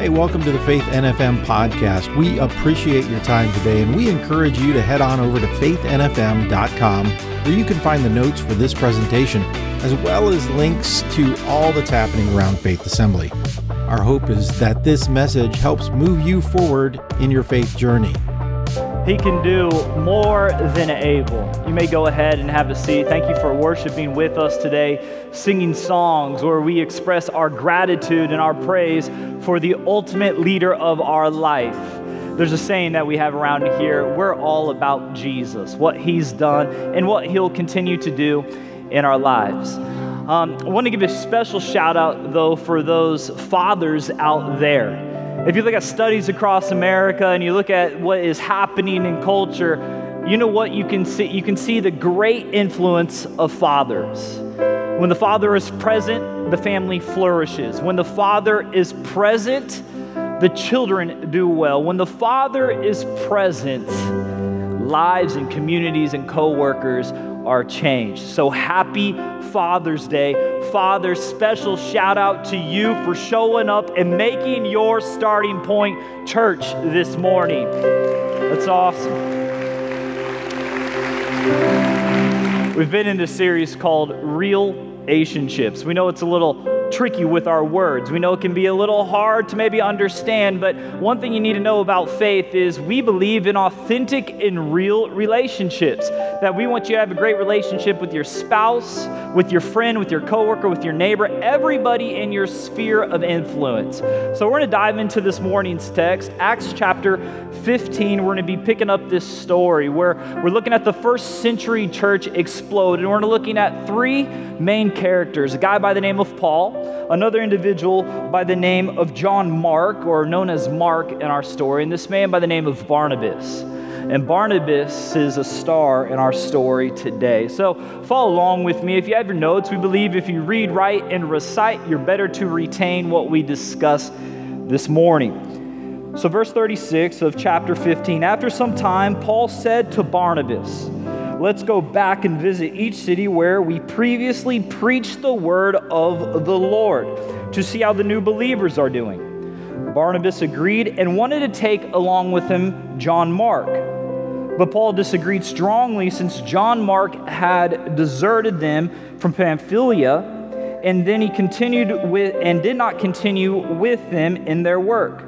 Hey, welcome to the Faith NFM podcast. We appreciate your time today and we encourage you to head on over to faithnfm.com where you can find the notes for this presentation as well as links to all that's happening around Faith Assembly. Our hope is that this message helps move you forward in your faith journey. He can do more than able. You may go ahead and have a seat. Thank you for worshiping with us today, singing songs where we express our gratitude and our praise for the ultimate leader of our life. There's a saying that we have around here we're all about Jesus, what he's done, and what he'll continue to do in our lives. Um, I want to give a special shout out, though, for those fathers out there if you look at studies across America and you look at what is happening in culture, you know what you can see? You can see the great influence of fathers. When the father is present, the family flourishes. When the father is present, the children do well. When the father is present, lives and communities and co-workers are changed. So happy Father's Day. Father, special shout out to you for showing up and making your starting point church this morning. That's awesome. We've been in this series called Real Relationships. We know it's a little tricky with our words. We know it can be a little hard to maybe understand, but one thing you need to know about faith is we believe in authentic and real relationships. That we want you to have a great relationship with your spouse, with your friend, with your coworker, with your neighbor, everybody in your sphere of influence. So we're going to dive into this morning's text, Acts chapter 15. We're going to be picking up this story where we're looking at the first century church explode, and we're looking at three main characters a guy by the name of Paul, another individual by the name of John Mark, or known as Mark in our story, and this man by the name of Barnabas. And Barnabas is a star in our story today. So follow along with me. If you have your notes, we believe if you read, write, and recite, you're better to retain what we discuss this morning. So, verse 36 of chapter 15 After some time, Paul said to Barnabas, let's go back and visit each city where we previously preached the word of the Lord to see how the new believers are doing. Barnabas agreed and wanted to take along with him John Mark. But Paul disagreed strongly since John Mark had deserted them from Pamphylia, and then he continued with and did not continue with them in their work.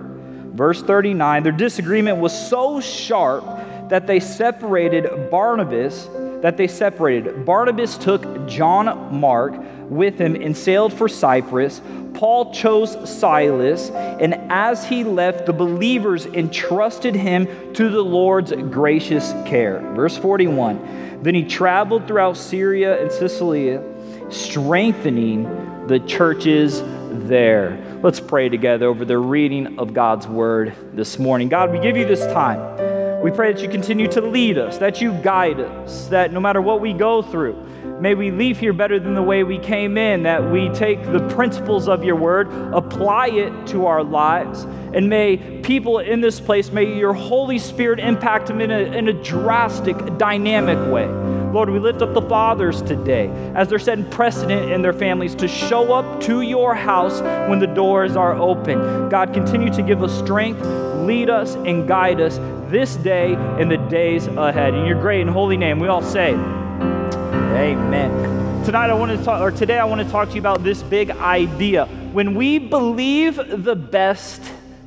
Verse 39 their disagreement was so sharp that they separated Barnabas, that they separated. Barnabas took John Mark with him and sailed for Cyprus. Paul chose Silas, and as he left, the believers entrusted him to the Lord's gracious care. Verse 41 Then he traveled throughout Syria and Cilicia, strengthening the churches there. Let's pray together over the reading of God's word this morning. God, we give you this time. We pray that you continue to lead us, that you guide us, that no matter what we go through, may we leave here better than the way we came in, that we take the principles of your word, apply it to our lives, and may people in this place, may your Holy Spirit impact them in a, in a drastic, dynamic way. Lord, we lift up the fathers today as they're setting precedent in their families to show up to your house when the doors are open. God, continue to give us strength, lead us, and guide us this day and the days ahead. In your great and holy name, we all say, Amen. Tonight I want to talk, or today I want to talk to you about this big idea. When we believe the best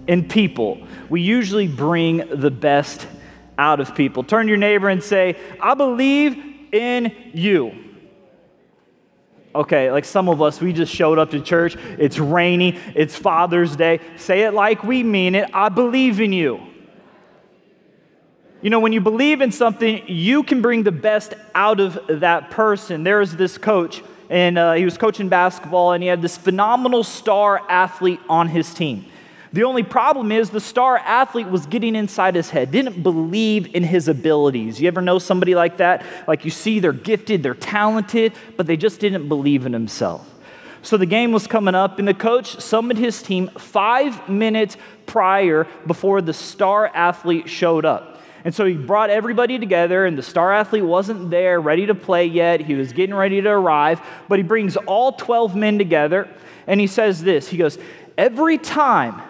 in people, we usually bring the best out of people. Turn your neighbor and say, I believe in you. Okay, like some of us, we just showed up to church. It's rainy, it's Father's Day. Say it like we mean it. I believe in you. You know, when you believe in something, you can bring the best out of that person. There was this coach, and uh, he was coaching basketball, and he had this phenomenal star athlete on his team. The only problem is the star athlete was getting inside his head, didn't believe in his abilities. You ever know somebody like that? Like you see they're gifted, they're talented, but they just didn't believe in himself. So the game was coming up, and the coach summoned his team five minutes prior before the star athlete showed up. And so he brought everybody together, and the star athlete wasn't there, ready to play yet. He was getting ready to arrive, but he brings all 12 men together, and he says this He goes, Every time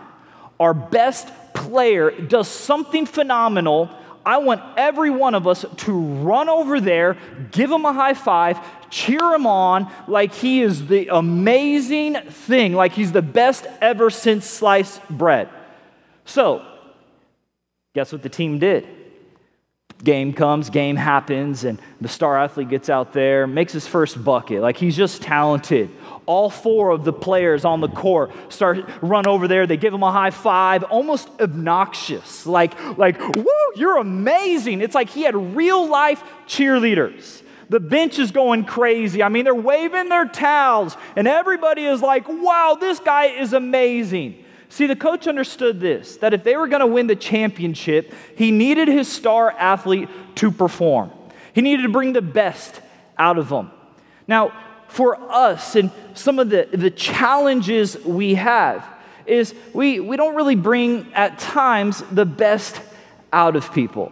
our best player does something phenomenal, I want every one of us to run over there, give him a high five, cheer him on like he is the amazing thing, like he's the best ever since sliced bread. So, guess what the team did? Game comes, game happens, and the star athlete gets out there, makes his first bucket. Like he's just talented. All four of the players on the court start run over there. They give him a high five almost obnoxious. Like like woo you're amazing. It's like he had real life cheerleaders. The bench is going crazy. I mean they're waving their towels and everybody is like wow this guy is amazing See, the coach understood this that if they were going to win the championship, he needed his star athlete to perform. He needed to bring the best out of them. Now, for us and some of the, the challenges we have is we, we don't really bring at times the best out of people.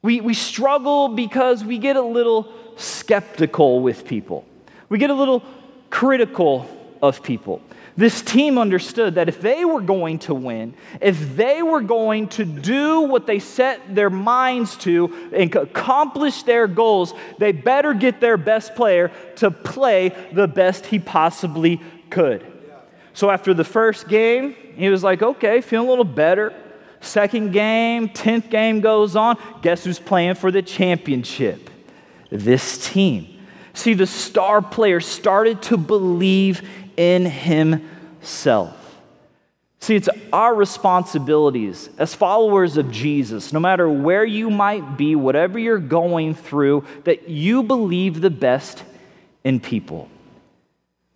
We, we struggle because we get a little skeptical with people. We get a little critical of people. This team understood that if they were going to win, if they were going to do what they set their minds to and accomplish their goals, they better get their best player to play the best he possibly could. So after the first game, he was like, okay, feeling a little better. Second game, 10th game goes on. Guess who's playing for the championship? This team. See, the star player started to believe in himself. See, it's our responsibilities as followers of Jesus, no matter where you might be, whatever you're going through, that you believe the best in people.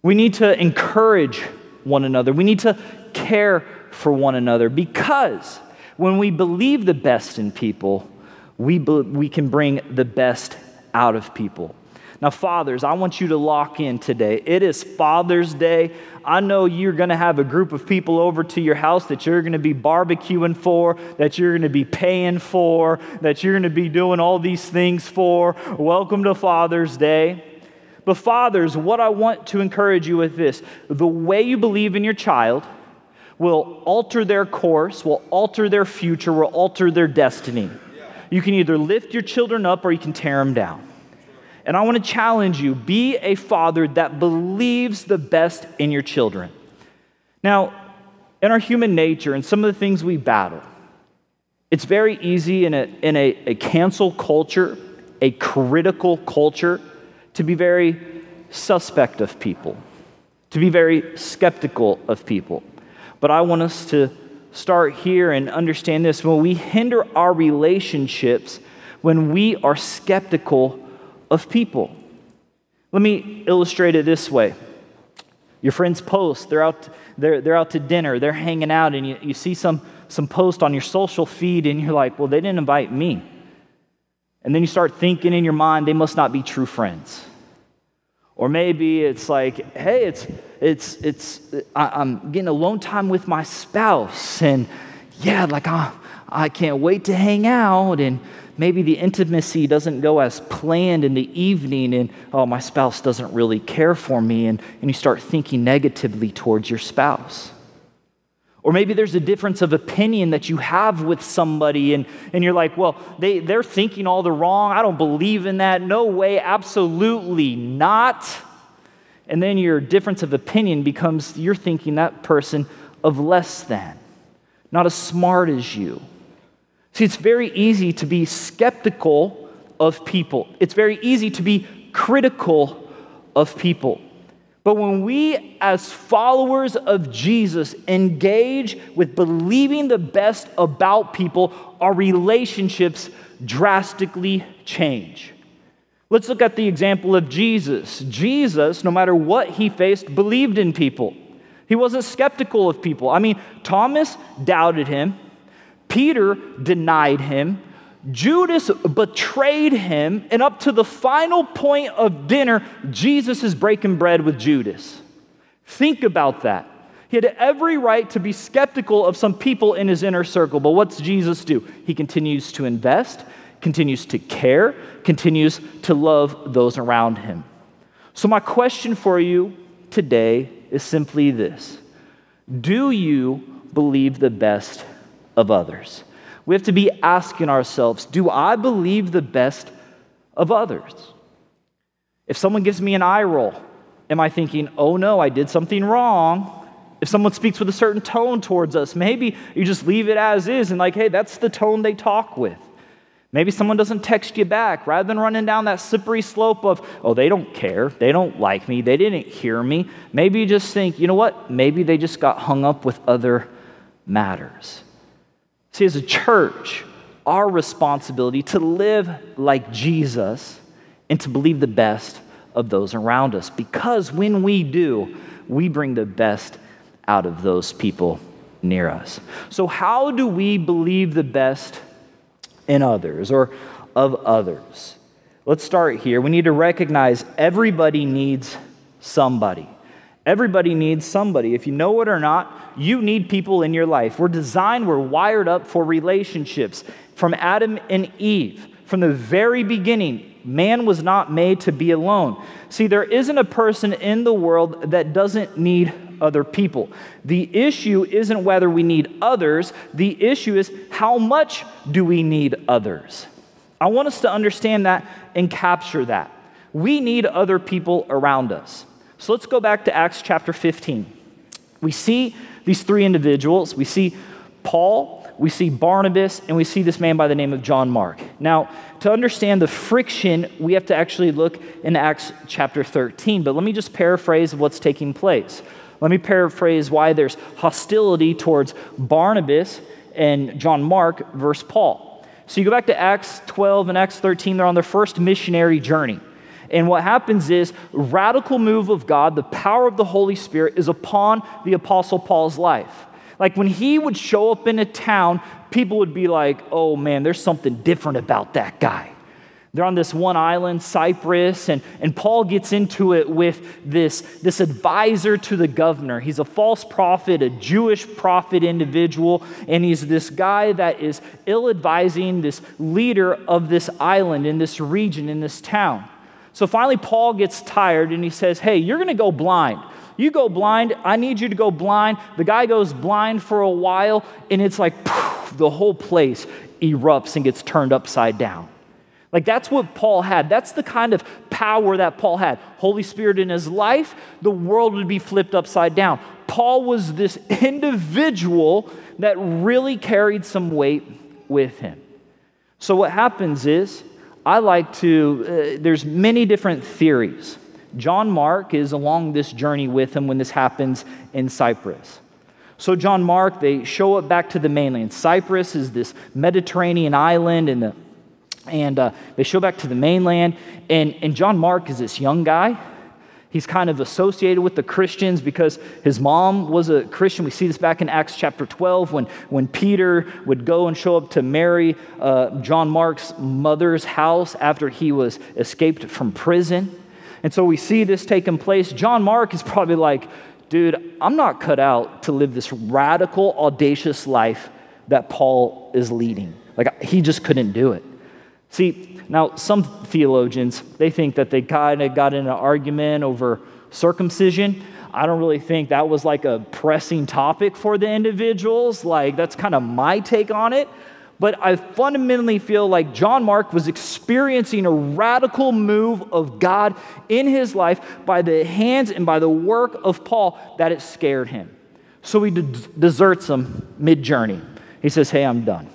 We need to encourage one another. We need to care for one another because when we believe the best in people, we, be, we can bring the best out of people. Now, fathers, I want you to lock in today. It is Father's Day. I know you're going to have a group of people over to your house that you're going to be barbecuing for, that you're going to be paying for, that you're going to be doing all these things for. Welcome to Father's Day. But, fathers, what I want to encourage you with this the way you believe in your child will alter their course, will alter their future, will alter their destiny. You can either lift your children up or you can tear them down. And I want to challenge you be a father that believes the best in your children. Now, in our human nature and some of the things we battle, it's very easy in a, in a, a cancel culture, a critical culture, to be very suspect of people, to be very skeptical of people. But I want us to start here and understand this. When we hinder our relationships, when we are skeptical of people. Let me illustrate it this way. Your friends post, they're out, they're, they're out to dinner, they're hanging out, and you, you see some, some post on your social feed, and you're like, well, they didn't invite me. And then you start thinking in your mind, they must not be true friends. Or maybe it's like, hey, it's, it's, it's, I, am getting alone time with my spouse, and yeah, like I, I can't wait to hang out, and maybe the intimacy doesn't go as planned in the evening and oh my spouse doesn't really care for me and, and you start thinking negatively towards your spouse. Or maybe there's a difference of opinion that you have with somebody and, and you're like well they, they're thinking all the wrong. I don't believe in that. No way. Absolutely not. And then your difference of opinion becomes you're thinking that person of less than not as smart as you See, it's very easy to be skeptical of people, it's very easy to be critical of people. But when we, as followers of Jesus, engage with believing the best about people, our relationships drastically change. Let's look at the example of Jesus. Jesus, no matter what he faced, believed in people. He wasn't skeptical of people. I mean, Thomas doubted him, Peter denied him. Judas betrayed him, and up to the final point of dinner, Jesus is breaking bread with Judas. Think about that. He had every right to be skeptical of some people in his inner circle, but what's Jesus do? He continues to invest, continues to care, continues to love those around him. So, my question for you today is simply this Do you believe the best of others? We have to be asking ourselves do I believe the best of others? If someone gives me an eye roll, am I thinking, oh no, I did something wrong? If someone speaks with a certain tone towards us, maybe you just leave it as is and, like, hey, that's the tone they talk with. Maybe someone doesn't text you back. Rather than running down that slippery slope of, oh, they don't care, they don't like me, they didn't hear me, maybe you just think, you know what? Maybe they just got hung up with other matters. See, as a church, our responsibility to live like Jesus and to believe the best of those around us. Because when we do, we bring the best out of those people near us. So, how do we believe the best in others or of others? Let's start here. We need to recognize everybody needs somebody. Everybody needs somebody. If you know it or not, you need people in your life. We're designed, we're wired up for relationships. From Adam and Eve, from the very beginning, man was not made to be alone. See, there isn't a person in the world that doesn't need other people. The issue isn't whether we need others, the issue is how much do we need others? I want us to understand that and capture that. We need other people around us. So let's go back to Acts chapter 15. We see these three individuals. We see Paul, we see Barnabas, and we see this man by the name of John Mark. Now, to understand the friction, we have to actually look in Acts chapter 13. But let me just paraphrase what's taking place. Let me paraphrase why there's hostility towards Barnabas and John Mark versus Paul. So you go back to Acts 12 and Acts 13, they're on their first missionary journey. And what happens is, radical move of God, the power of the Holy Spirit is upon the Apostle Paul's life. Like when he would show up in a town, people would be like, oh man, there's something different about that guy. They're on this one island, Cyprus, and, and Paul gets into it with this, this advisor to the governor. He's a false prophet, a Jewish prophet individual, and he's this guy that is ill advising this leader of this island, in this region, in this town. So finally, Paul gets tired and he says, Hey, you're going to go blind. You go blind. I need you to go blind. The guy goes blind for a while, and it's like poof, the whole place erupts and gets turned upside down. Like that's what Paul had. That's the kind of power that Paul had. Holy Spirit in his life, the world would be flipped upside down. Paul was this individual that really carried some weight with him. So what happens is I like to, uh, there's many different theories. John Mark is along this journey with him when this happens in Cyprus. So, John Mark, they show up back to the mainland. Cyprus is this Mediterranean island, and, the, and uh, they show back to the mainland. And, and John Mark is this young guy He's kind of associated with the Christians because his mom was a Christian. We see this back in Acts chapter 12 when, when Peter would go and show up to Mary, uh, John Mark's mother's house after he was escaped from prison. And so we see this taking place. John Mark is probably like, dude, I'm not cut out to live this radical, audacious life that Paul is leading. Like, he just couldn't do it. See, now, some theologians, they think that they kind of got in an argument over circumcision. I don't really think that was like a pressing topic for the individuals. Like, that's kind of my take on it. But I fundamentally feel like John Mark was experiencing a radical move of God in his life by the hands and by the work of Paul that it scared him. So he deserts him mid journey. He says, Hey, I'm done.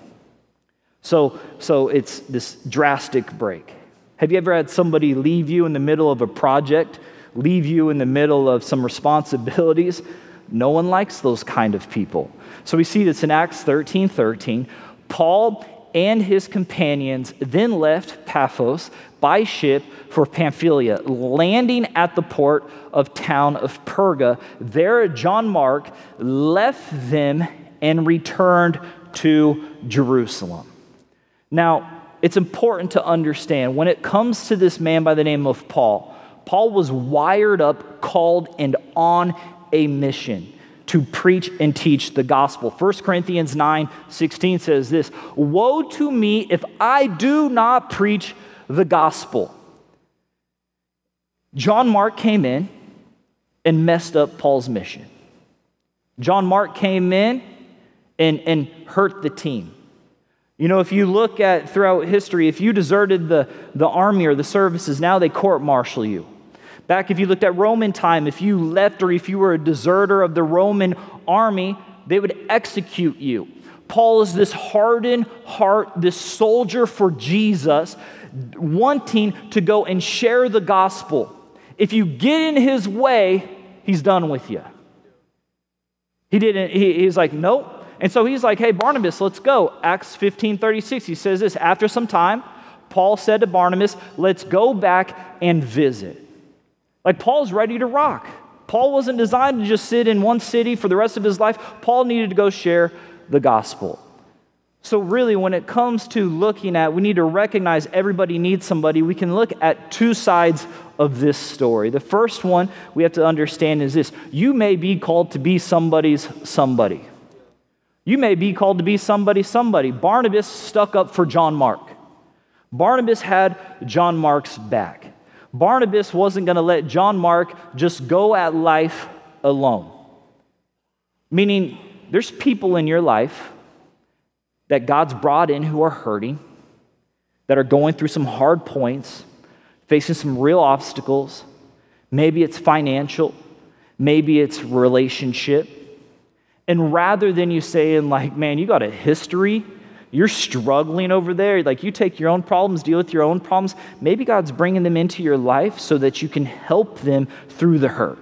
So, so it's this drastic break. Have you ever had somebody leave you in the middle of a project, leave you in the middle of some responsibilities? No one likes those kind of people. So we see this in Acts 13 13. Paul and his companions then left Paphos by ship for Pamphylia, landing at the port of town of Perga. There, John Mark left them and returned to Jerusalem. Now, it's important to understand when it comes to this man by the name of Paul, Paul was wired up, called, and on a mission to preach and teach the gospel. 1 Corinthians 9 16 says this Woe to me if I do not preach the gospel. John Mark came in and messed up Paul's mission. John Mark came in and, and hurt the team. You know, if you look at throughout history, if you deserted the, the army or the services, now they court martial you. Back if you looked at Roman time, if you left or if you were a deserter of the Roman army, they would execute you. Paul is this hardened heart, this soldier for Jesus, wanting to go and share the gospel. If you get in his way, he's done with you. He didn't, he, he's like, nope. And so he's like, hey, Barnabas, let's go. Acts 15 36, he says this After some time, Paul said to Barnabas, let's go back and visit. Like, Paul's ready to rock. Paul wasn't designed to just sit in one city for the rest of his life. Paul needed to go share the gospel. So, really, when it comes to looking at, we need to recognize everybody needs somebody. We can look at two sides of this story. The first one we have to understand is this you may be called to be somebody's somebody. You may be called to be somebody, somebody. Barnabas stuck up for John Mark. Barnabas had John Mark's back. Barnabas wasn't going to let John Mark just go at life alone. Meaning, there's people in your life that God's brought in who are hurting, that are going through some hard points, facing some real obstacles. Maybe it's financial, maybe it's relationship. And rather than you saying, like, man, you got a history, you're struggling over there, like you take your own problems, deal with your own problems, maybe God's bringing them into your life so that you can help them through the hurt.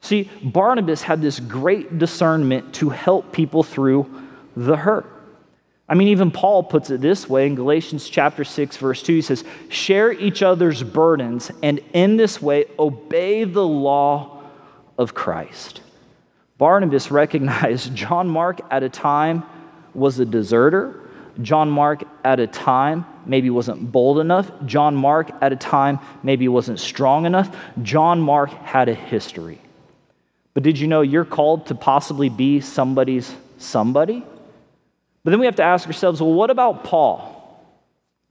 See, Barnabas had this great discernment to help people through the hurt. I mean, even Paul puts it this way in Galatians chapter 6, verse 2. He says, Share each other's burdens, and in this way obey the law of Christ. Barnabas recognized John Mark at a time was a deserter. John Mark at a time maybe wasn't bold enough. John Mark at a time maybe wasn't strong enough. John Mark had a history. But did you know you're called to possibly be somebody's somebody? But then we have to ask ourselves well, what about Paul?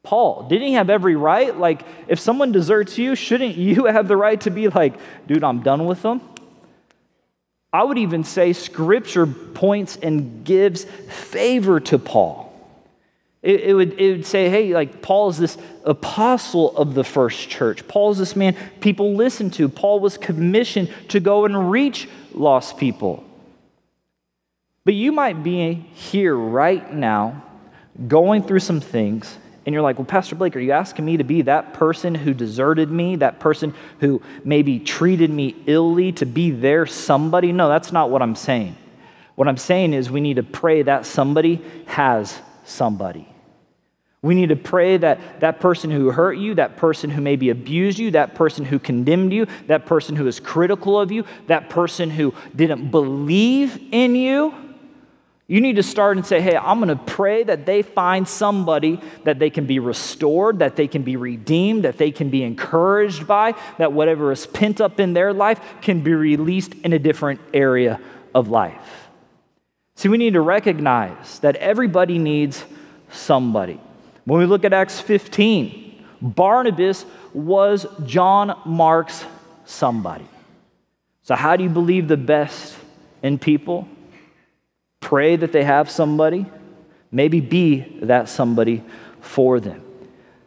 Paul, didn't he have every right? Like, if someone deserts you, shouldn't you have the right to be like, dude, I'm done with them? I would even say scripture points and gives favor to Paul. It, it, would, it would say, hey, like Paul is this apostle of the first church. Paul is this man people listen to. Paul was commissioned to go and reach lost people. But you might be here right now going through some things, and you're like, well, Pastor Blake, are you asking me to be that person who deserted me, that person who maybe treated me illy, to be there somebody? No, that's not what I'm saying. What I'm saying is we need to pray that somebody has somebody. We need to pray that that person who hurt you, that person who maybe abused you, that person who condemned you, that person who is critical of you, that person who didn't believe in you, you need to start and say, hey, I'm going to pray that they find somebody that they can be restored, that they can be redeemed, that they can be encouraged by, that whatever is pent up in their life can be released in a different area of life. See, we need to recognize that everybody needs somebody. When we look at Acts 15, Barnabas was John Mark's somebody. So, how do you believe the best in people? Pray that they have somebody. Maybe be that somebody for them.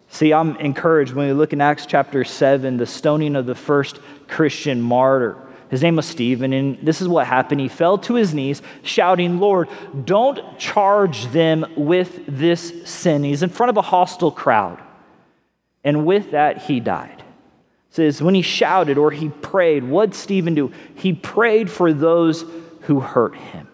See, I'm encouraged when we look in Acts chapter 7, the stoning of the first Christian martyr. His name was Stephen, and this is what happened. He fell to his knees, shouting, Lord, don't charge them with this sin. He's in front of a hostile crowd. And with that, he died. It says, when he shouted or he prayed, what Stephen do? He prayed for those who hurt him.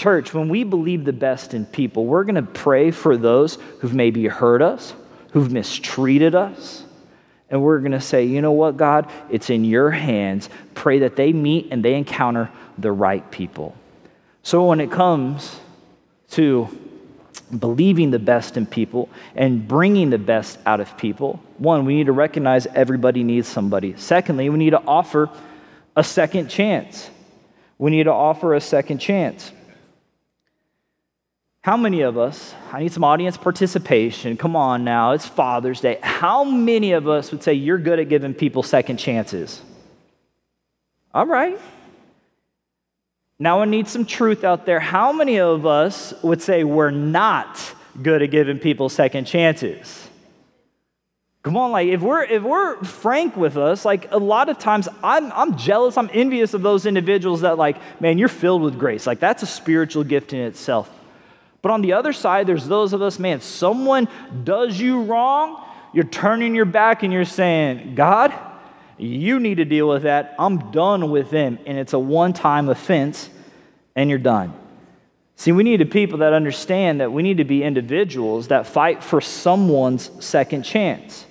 Church, when we believe the best in people, we're going to pray for those who've maybe hurt us, who've mistreated us and we're going to say, you know what, God? It's in your hands. Pray that they meet and they encounter the right people. So when it comes to believing the best in people and bringing the best out of people, one, we need to recognize everybody needs somebody. Secondly, we need to offer a second chance. We need to offer a second chance. How many of us, I need some audience participation. Come on now, it's Father's Day. How many of us would say you're good at giving people second chances? All right. Now, I need some truth out there. How many of us would say we're not good at giving people second chances? Come on, like if we're if we're frank with us, like a lot of times I'm I'm jealous, I'm envious of those individuals that like, man, you're filled with grace. Like that's a spiritual gift in itself. But on the other side, there's those of us, man, someone does you wrong, you're turning your back and you're saying, God, you need to deal with that. I'm done with them. And it's a one time offense, and you're done. See, we need people that understand that we need to be individuals that fight for someone's second chance.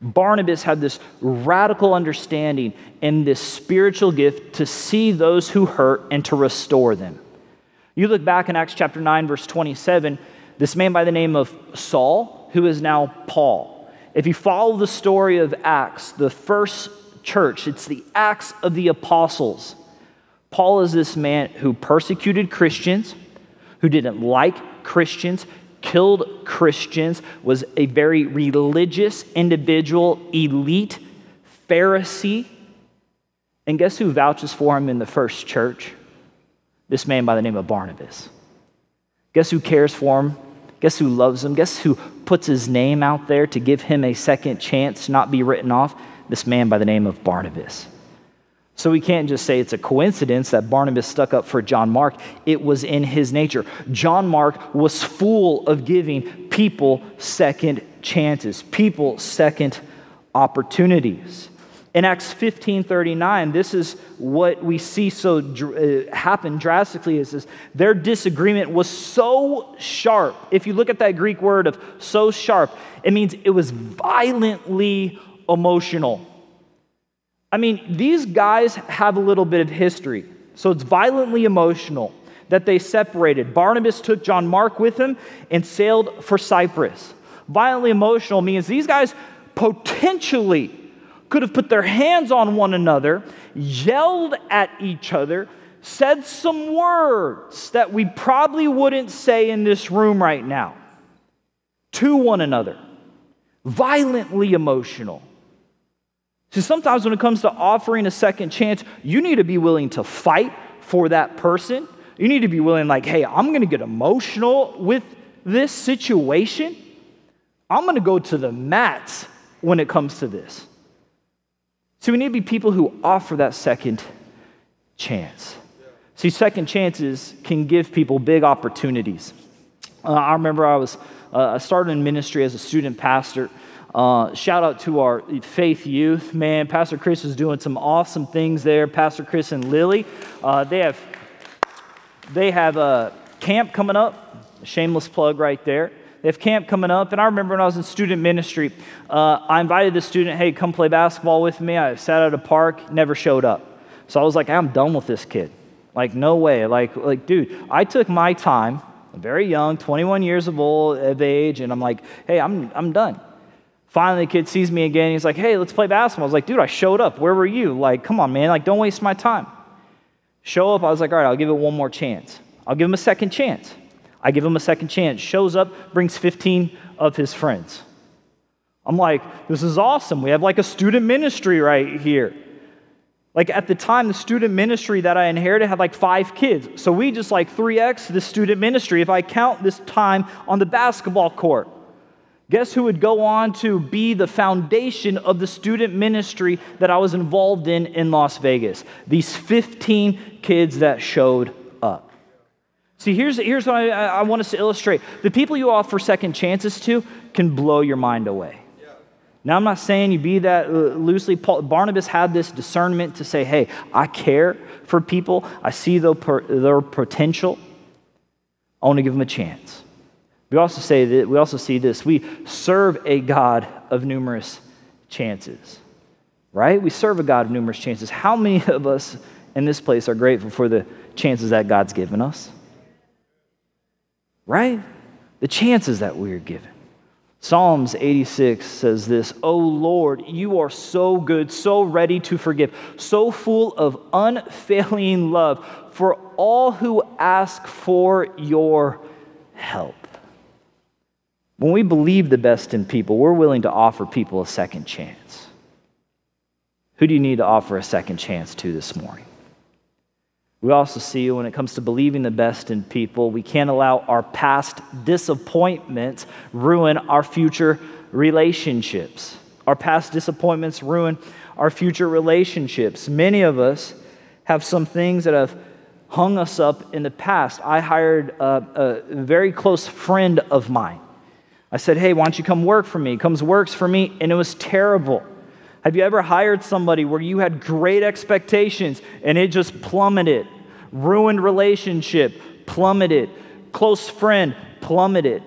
Barnabas had this radical understanding and this spiritual gift to see those who hurt and to restore them. You look back in Acts chapter 9, verse 27, this man by the name of Saul, who is now Paul. If you follow the story of Acts, the first church, it's the Acts of the Apostles. Paul is this man who persecuted Christians, who didn't like Christians, killed Christians, was a very religious individual, elite Pharisee. And guess who vouches for him in the first church? This man by the name of Barnabas. Guess who cares for him? Guess who loves him? Guess who puts his name out there to give him a second chance to not be written off? This man by the name of Barnabas. So we can't just say it's a coincidence that Barnabas stuck up for John Mark. It was in his nature. John Mark was full of giving people second chances, people second opportunities. In Acts 15:39, this is what we see so uh, happen drastically is this, their disagreement was so sharp. If you look at that Greek word of so sharp, it means it was violently emotional. I mean, these guys have a little bit of history. So it's violently emotional that they separated. Barnabas took John Mark with him and sailed for Cyprus. Violently emotional means these guys potentially could have put their hands on one another, yelled at each other, said some words that we probably wouldn't say in this room right now to one another. Violently emotional. See, sometimes when it comes to offering a second chance, you need to be willing to fight for that person. You need to be willing, like, hey, I'm going to get emotional with this situation. I'm going to go to the mats when it comes to this. See, we need to be people who offer that second chance. See, second chances can give people big opportunities. Uh, I remember I was uh, I started in ministry as a student pastor. Uh, shout out to our faith youth, man. Pastor Chris is doing some awesome things there. Pastor Chris and Lily, uh, they have they have a camp coming up. Shameless plug right there. They have camp coming up, and I remember when I was in student ministry, uh, I invited the student, "Hey, come play basketball with me." I sat at a park, never showed up. So I was like, "I'm done with this kid. Like, no way. Like, like, dude, I took my time." I'm very young, 21 years of old of age, and I'm like, hey, I'm, I'm done. Finally, the kid sees me again. He's like, hey, let's play basketball. I was like, dude, I showed up. Where were you? Like, come on, man. Like, don't waste my time. Show up. I was like, all right, I'll give it one more chance. I'll give him a second chance. I give him a second chance. Shows up, brings 15 of his friends. I'm like, this is awesome. We have like a student ministry right here. Like at the time, the student ministry that I inherited had like five kids. So we just like 3x the student ministry if I count this time on the basketball court. Guess who would go on to be the foundation of the student ministry that I was involved in in Las Vegas? These 15 kids that showed. See, here's, here's what I, I want us to illustrate. The people you offer second chances to can blow your mind away. Now, I'm not saying you be that uh, loosely. Paul, Barnabas had this discernment to say, hey, I care for people, I see their, their potential, I want to give them a chance. We also say that we also see this. We serve a God of numerous chances. Right? We serve a God of numerous chances. How many of us in this place are grateful for the chances that God's given us? Right? The chances that we're given. Psalms 86 says this Oh Lord, you are so good, so ready to forgive, so full of unfailing love for all who ask for your help. When we believe the best in people, we're willing to offer people a second chance. Who do you need to offer a second chance to this morning? We also see when it comes to believing the best in people, we can't allow our past disappointments ruin our future relationships. Our past disappointments ruin our future relationships. Many of us have some things that have hung us up in the past. I hired a, a very close friend of mine. I said, Hey, why don't you come work for me? Comes works for me, and it was terrible. Have you ever hired somebody where you had great expectations and it just plummeted? Ruined relationship, plummeted. Close friend, plummeted.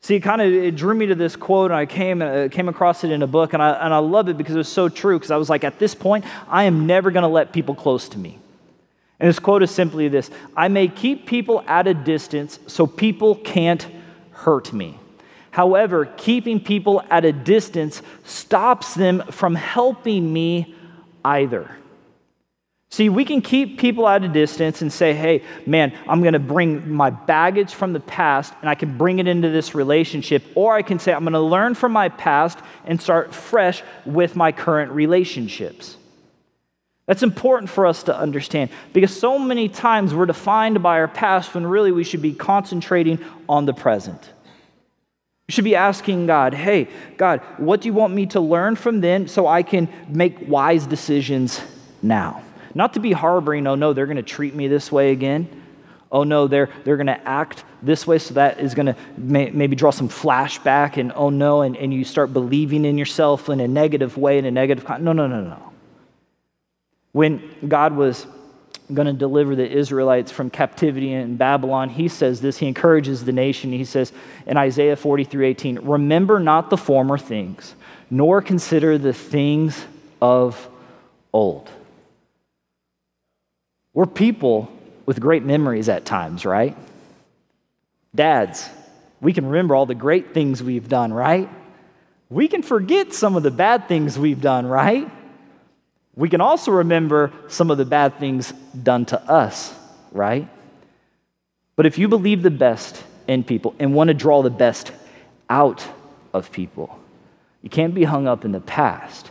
See, it kind of it drew me to this quote, and I came uh, came across it in a book, and I and I love it because it was so true. Because I was like, at this point, I am never going to let people close to me. And this quote is simply this: I may keep people at a distance so people can't hurt me. However, keeping people at a distance stops them from helping me either. See, we can keep people at a distance and say, hey, man, I'm going to bring my baggage from the past and I can bring it into this relationship. Or I can say, I'm going to learn from my past and start fresh with my current relationships. That's important for us to understand because so many times we're defined by our past when really we should be concentrating on the present. You should be asking God, hey, God, what do you want me to learn from them so I can make wise decisions now? Not to be harboring, oh no, they're going to treat me this way again. Oh no, they're, they're going to act this way, so that is going to may, maybe draw some flashback, and oh no, and, and you start believing in yourself in a negative way, in a negative. No, no, no, no. When God was going to deliver the Israelites from captivity in Babylon, he says this. He encourages the nation. He says in Isaiah 43 18, Remember not the former things, nor consider the things of old. We're people with great memories at times, right? Dads, we can remember all the great things we've done, right? We can forget some of the bad things we've done, right? We can also remember some of the bad things done to us, right? But if you believe the best in people and want to draw the best out of people, you can't be hung up in the past.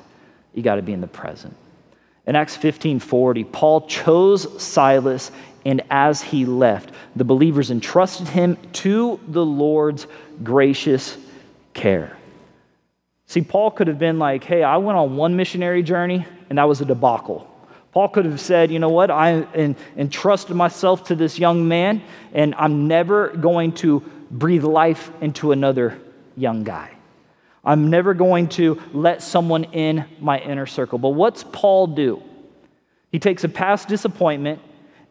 You got to be in the present. In Acts 15:40, Paul chose Silas and as he left, the believers entrusted him to the Lord's gracious care. See, Paul could have been like, "Hey, I went on one missionary journey and that was a debacle. Paul could have said, you know what, I entrusted myself to this young man, and I'm never going to breathe life into another young guy. I'm never going to let someone in my inner circle. But what's Paul do? He takes a past disappointment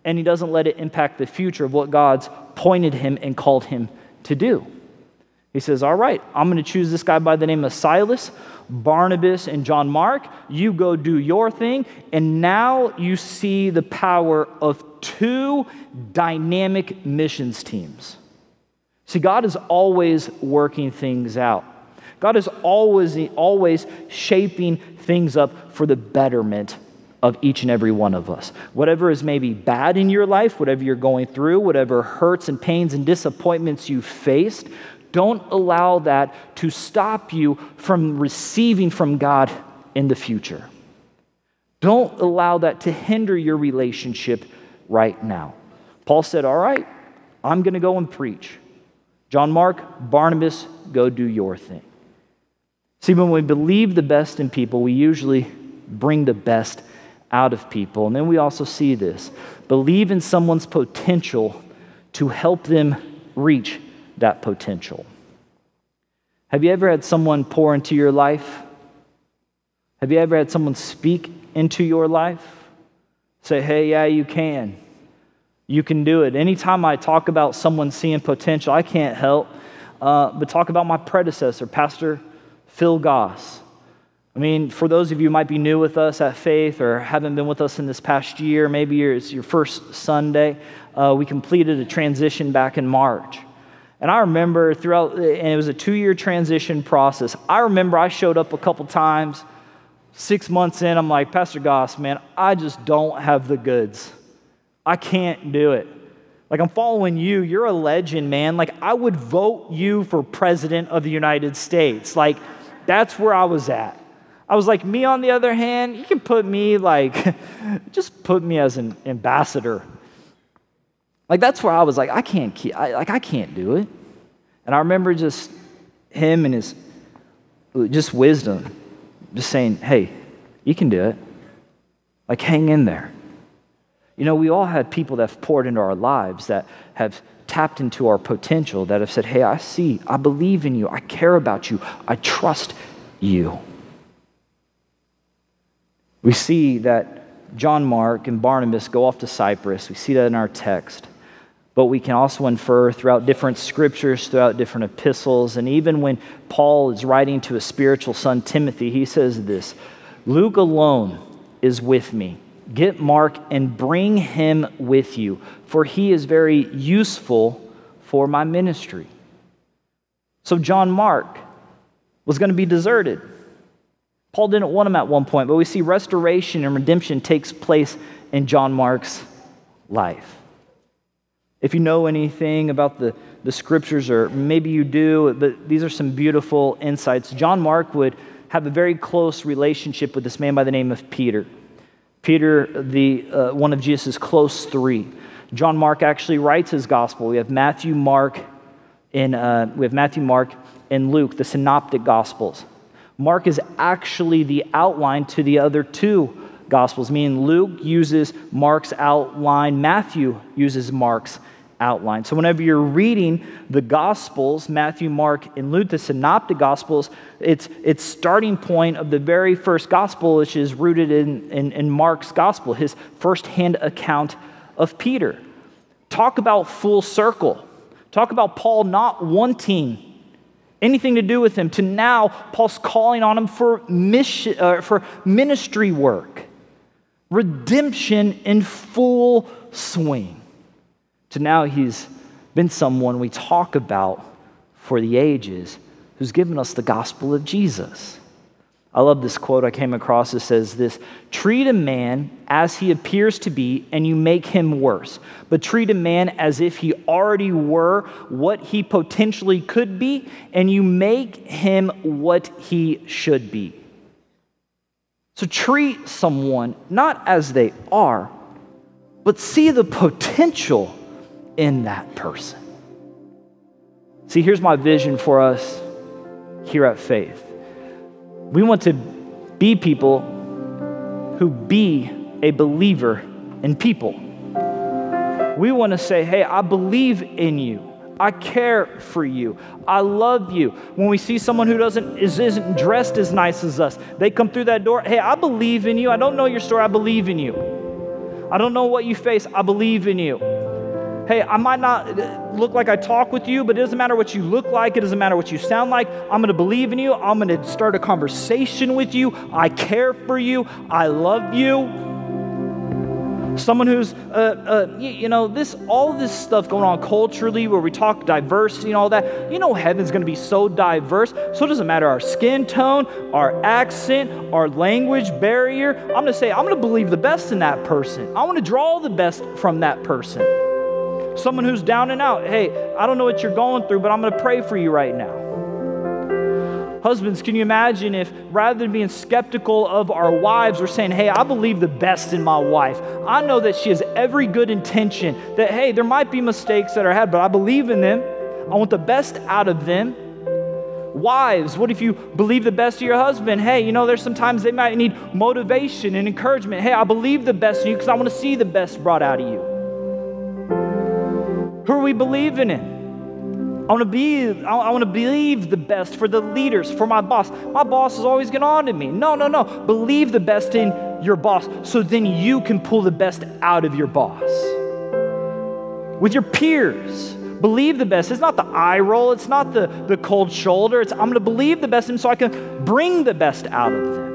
and he doesn't let it impact the future of what God's pointed him and called him to do. He says, All right, I'm going to choose this guy by the name of Silas. Barnabas and John Mark, you go do your thing. And now you see the power of two dynamic missions teams. See, God is always working things out. God is always, always shaping things up for the betterment of each and every one of us. Whatever is maybe bad in your life, whatever you're going through, whatever hurts and pains and disappointments you faced, don't allow that to stop you from receiving from God in the future. Don't allow that to hinder your relationship right now. Paul said, All right, I'm going to go and preach. John Mark, Barnabas, go do your thing. See, when we believe the best in people, we usually bring the best out of people. And then we also see this believe in someone's potential to help them reach that potential. Have you ever had someone pour into your life? Have you ever had someone speak into your life? Say, hey, yeah, you can. You can do it. Anytime I talk about someone seeing potential, I can't help uh, but talk about my predecessor, Pastor Phil Goss. I mean, for those of you might be new with us at Faith or haven't been with us in this past year, maybe it's your first Sunday, uh, we completed a transition back in March. And I remember throughout, and it was a two year transition process. I remember I showed up a couple times, six months in, I'm like, Pastor Goss, man, I just don't have the goods. I can't do it. Like, I'm following you. You're a legend, man. Like, I would vote you for president of the United States. Like, that's where I was at. I was like, me on the other hand, you can put me like, just put me as an ambassador. Like that's where I was like, I can't keep, I, like I can't do it. And I remember just him and his, just wisdom, just saying, hey, you can do it. Like hang in there. You know, we all had people that have poured into our lives that have tapped into our potential, that have said, hey, I see, I believe in you, I care about you, I trust you. We see that John Mark and Barnabas go off to Cyprus. We see that in our text. But we can also infer throughout different scriptures, throughout different epistles, and even when Paul is writing to a spiritual son, Timothy, he says this Luke alone is with me. Get Mark and bring him with you, for he is very useful for my ministry. So, John Mark was going to be deserted. Paul didn't want him at one point, but we see restoration and redemption takes place in John Mark's life. If you know anything about the, the scriptures, or maybe you do, but these are some beautiful insights. John Mark would have a very close relationship with this man by the name of Peter. Peter, the, uh, one of Jesus' close three. John Mark actually writes his gospel. We have Matthew, Mark, and uh, we have Matthew, Mark, and Luke, the synoptic gospels. Mark is actually the outline to the other two Gospels, meaning Luke uses Mark's outline, Matthew uses Mark's outline. So whenever you're reading the Gospels, Matthew, Mark, and Luke, the Synoptic Gospels, it's, it's starting point of the very first Gospel, which is rooted in, in, in Mark's Gospel, his firsthand account of Peter. Talk about full circle. Talk about Paul not wanting anything to do with him, to now Paul's calling on him for, mission, uh, for ministry work, redemption in full swing. To now he's been someone we talk about for the ages who's given us the gospel of Jesus. I love this quote I came across. It says this Treat a man as he appears to be, and you make him worse. But treat a man as if he already were what he potentially could be, and you make him what he should be. So treat someone not as they are, but see the potential in that person. See, here's my vision for us here at Faith we want to be people who be a believer in people. We want to say, hey, I believe in you. I care for you. I love you. When we see someone who doesn't is, isn't dressed as nice as us, they come through that door. Hey, I believe in you. I don't know your story. I believe in you. I don't know what you face. I believe in you. Hey, I might not look like I talk with you, but it doesn't matter what you look like. It doesn't matter what you sound like. I'm going to believe in you. I'm going to start a conversation with you. I care for you. I love you. Someone who's, uh, uh, you know, this all this stuff going on culturally, where we talk diversity and all that. You know, heaven's going to be so diverse. So it doesn't matter our skin tone, our accent, our language barrier. I'm going to say I'm going to believe the best in that person. I want to draw the best from that person someone who's down and out. Hey, I don't know what you're going through, but I'm going to pray for you right now. Husbands, can you imagine if rather than being skeptical of our wives, we're saying, Hey, I believe the best in my wife. I know that she has every good intention, that, hey, there might be mistakes that are had, but I believe in them. I want the best out of them. Wives, what if you believe the best of your husband? Hey, you know, there's sometimes they might need motivation and encouragement. Hey, I believe the best in you because I want to see the best brought out of you. Who are we believing in? I want to be, I want to believe the best for the leaders, for my boss. My boss is always getting on to me. No, no, no. Believe the best in your boss so then you can pull the best out of your boss. With your peers, believe the best. It's not the eye roll, it's not the, the cold shoulder. It's I'm going to believe the best in so I can bring the best out of them.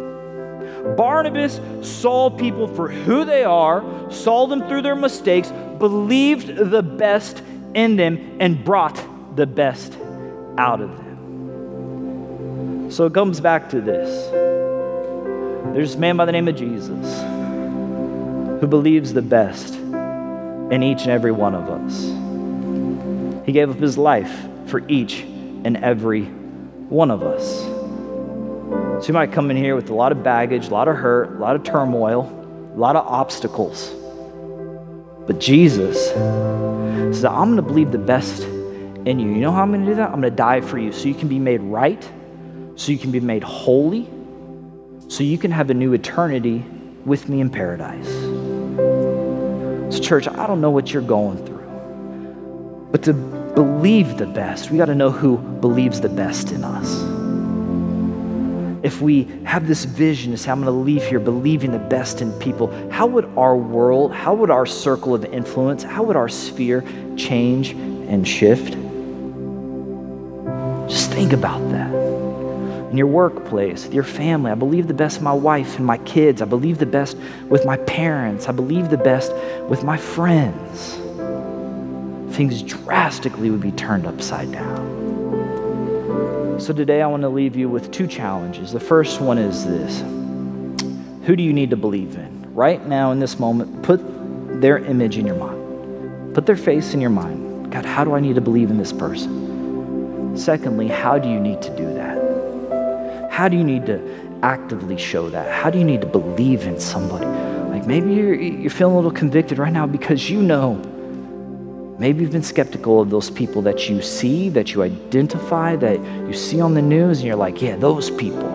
Barnabas saw people for who they are, saw them through their mistakes, believed the best in them and brought the best out of them. So it comes back to this. There's a man by the name of Jesus who believes the best in each and every one of us. He gave up his life for each and every one of us. So you might come in here with a lot of baggage, a lot of hurt, a lot of turmoil, a lot of obstacles. But Jesus says, I'm going to believe the best in you. You know how I'm going to do that? I'm going to die for you so you can be made right, so you can be made holy, so you can have a new eternity with me in paradise. So, church, I don't know what you're going through, but to believe the best, we got to know who believes the best in us if we have this vision to say, I'm going to leave here believing the best in people, how would our world, how would our circle of influence, how would our sphere change and shift? Just think about that. In your workplace, your family, I believe the best in my wife and my kids. I believe the best with my parents. I believe the best with my friends. Things drastically would be turned upside down. So today I want to leave you with two challenges. The first one is this Who do you need to believe in? Right now, in this moment, put their image in your mind, put their face in your mind. God, how do I need to believe in this person? Secondly, how do you need to do that? How do you need to actively show that? How do you need to believe in somebody? Like maybe you're, you're feeling a little convicted right now because you know Maybe you've been skeptical of those people that you see, that you identify, that you see on the news, and you're like, yeah, those people.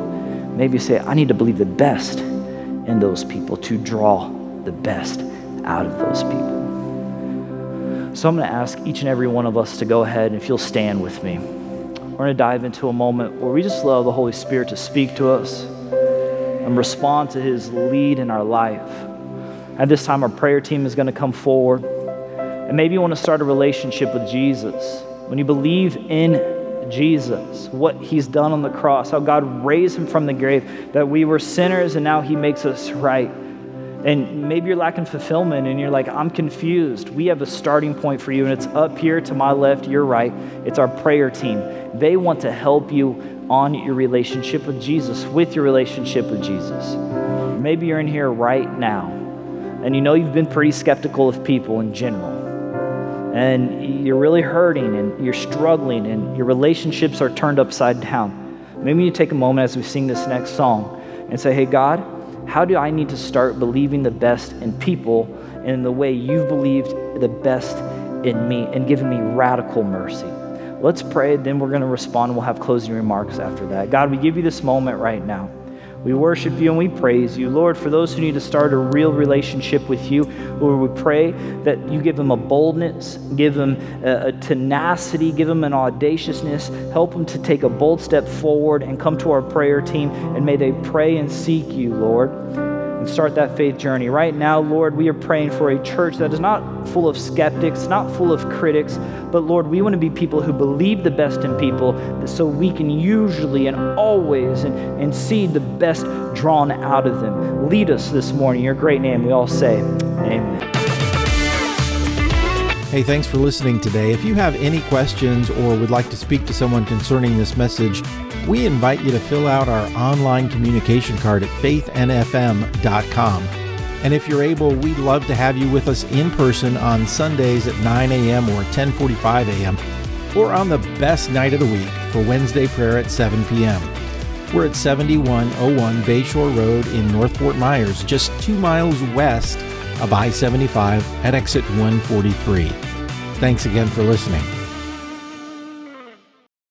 Maybe you say, I need to believe the best in those people to draw the best out of those people. So I'm going to ask each and every one of us to go ahead and if you'll stand with me. We're going to dive into a moment where we just allow the Holy Spirit to speak to us and respond to his lead in our life. At this time, our prayer team is going to come forward. And maybe you want to start a relationship with Jesus. When you believe in Jesus, what he's done on the cross, how God raised him from the grave, that we were sinners and now he makes us right. And maybe you're lacking fulfillment and you're like, I'm confused. We have a starting point for you, and it's up here to my left, your right. It's our prayer team. They want to help you on your relationship with Jesus, with your relationship with Jesus. Maybe you're in here right now and you know you've been pretty skeptical of people in general and you're really hurting and you're struggling and your relationships are turned upside down, maybe you take a moment as we sing this next song and say, Hey, God, how do I need to start believing the best in people and in the way you've believed the best in me and given me radical mercy? Let's pray, then we're going to respond we'll have closing remarks after that. God, we give you this moment right now. We worship you and we praise you. Lord, for those who need to start a real relationship with you, Lord, we pray that you give them a boldness, give them a, tenacity, give them an audaciousness, help them to take a bold step forward and come to our prayer team, and may they pray and seek you, Lord and start that faith journey. Right now, Lord, we are praying for a church that is not full of skeptics, not full of critics, but Lord, we want to be people who believe the best in people so we can usually and always and, and see the best drawn out of them. Lead us this morning. Your great name, we all say, Amen. Hey, thanks for listening today. If you have any questions or would like to speak to someone concerning this message, we invite you to fill out our online communication card at faithnfm.com. And if you're able, we'd love to have you with us in person on Sundays at 9 a.m. or 10:45 a.m. or on the best night of the week for Wednesday prayer at 7 p.m. We're at 7101 Bayshore Road in North Fort Myers, just 2 miles west of I-75 at exit 143. Thanks again for listening.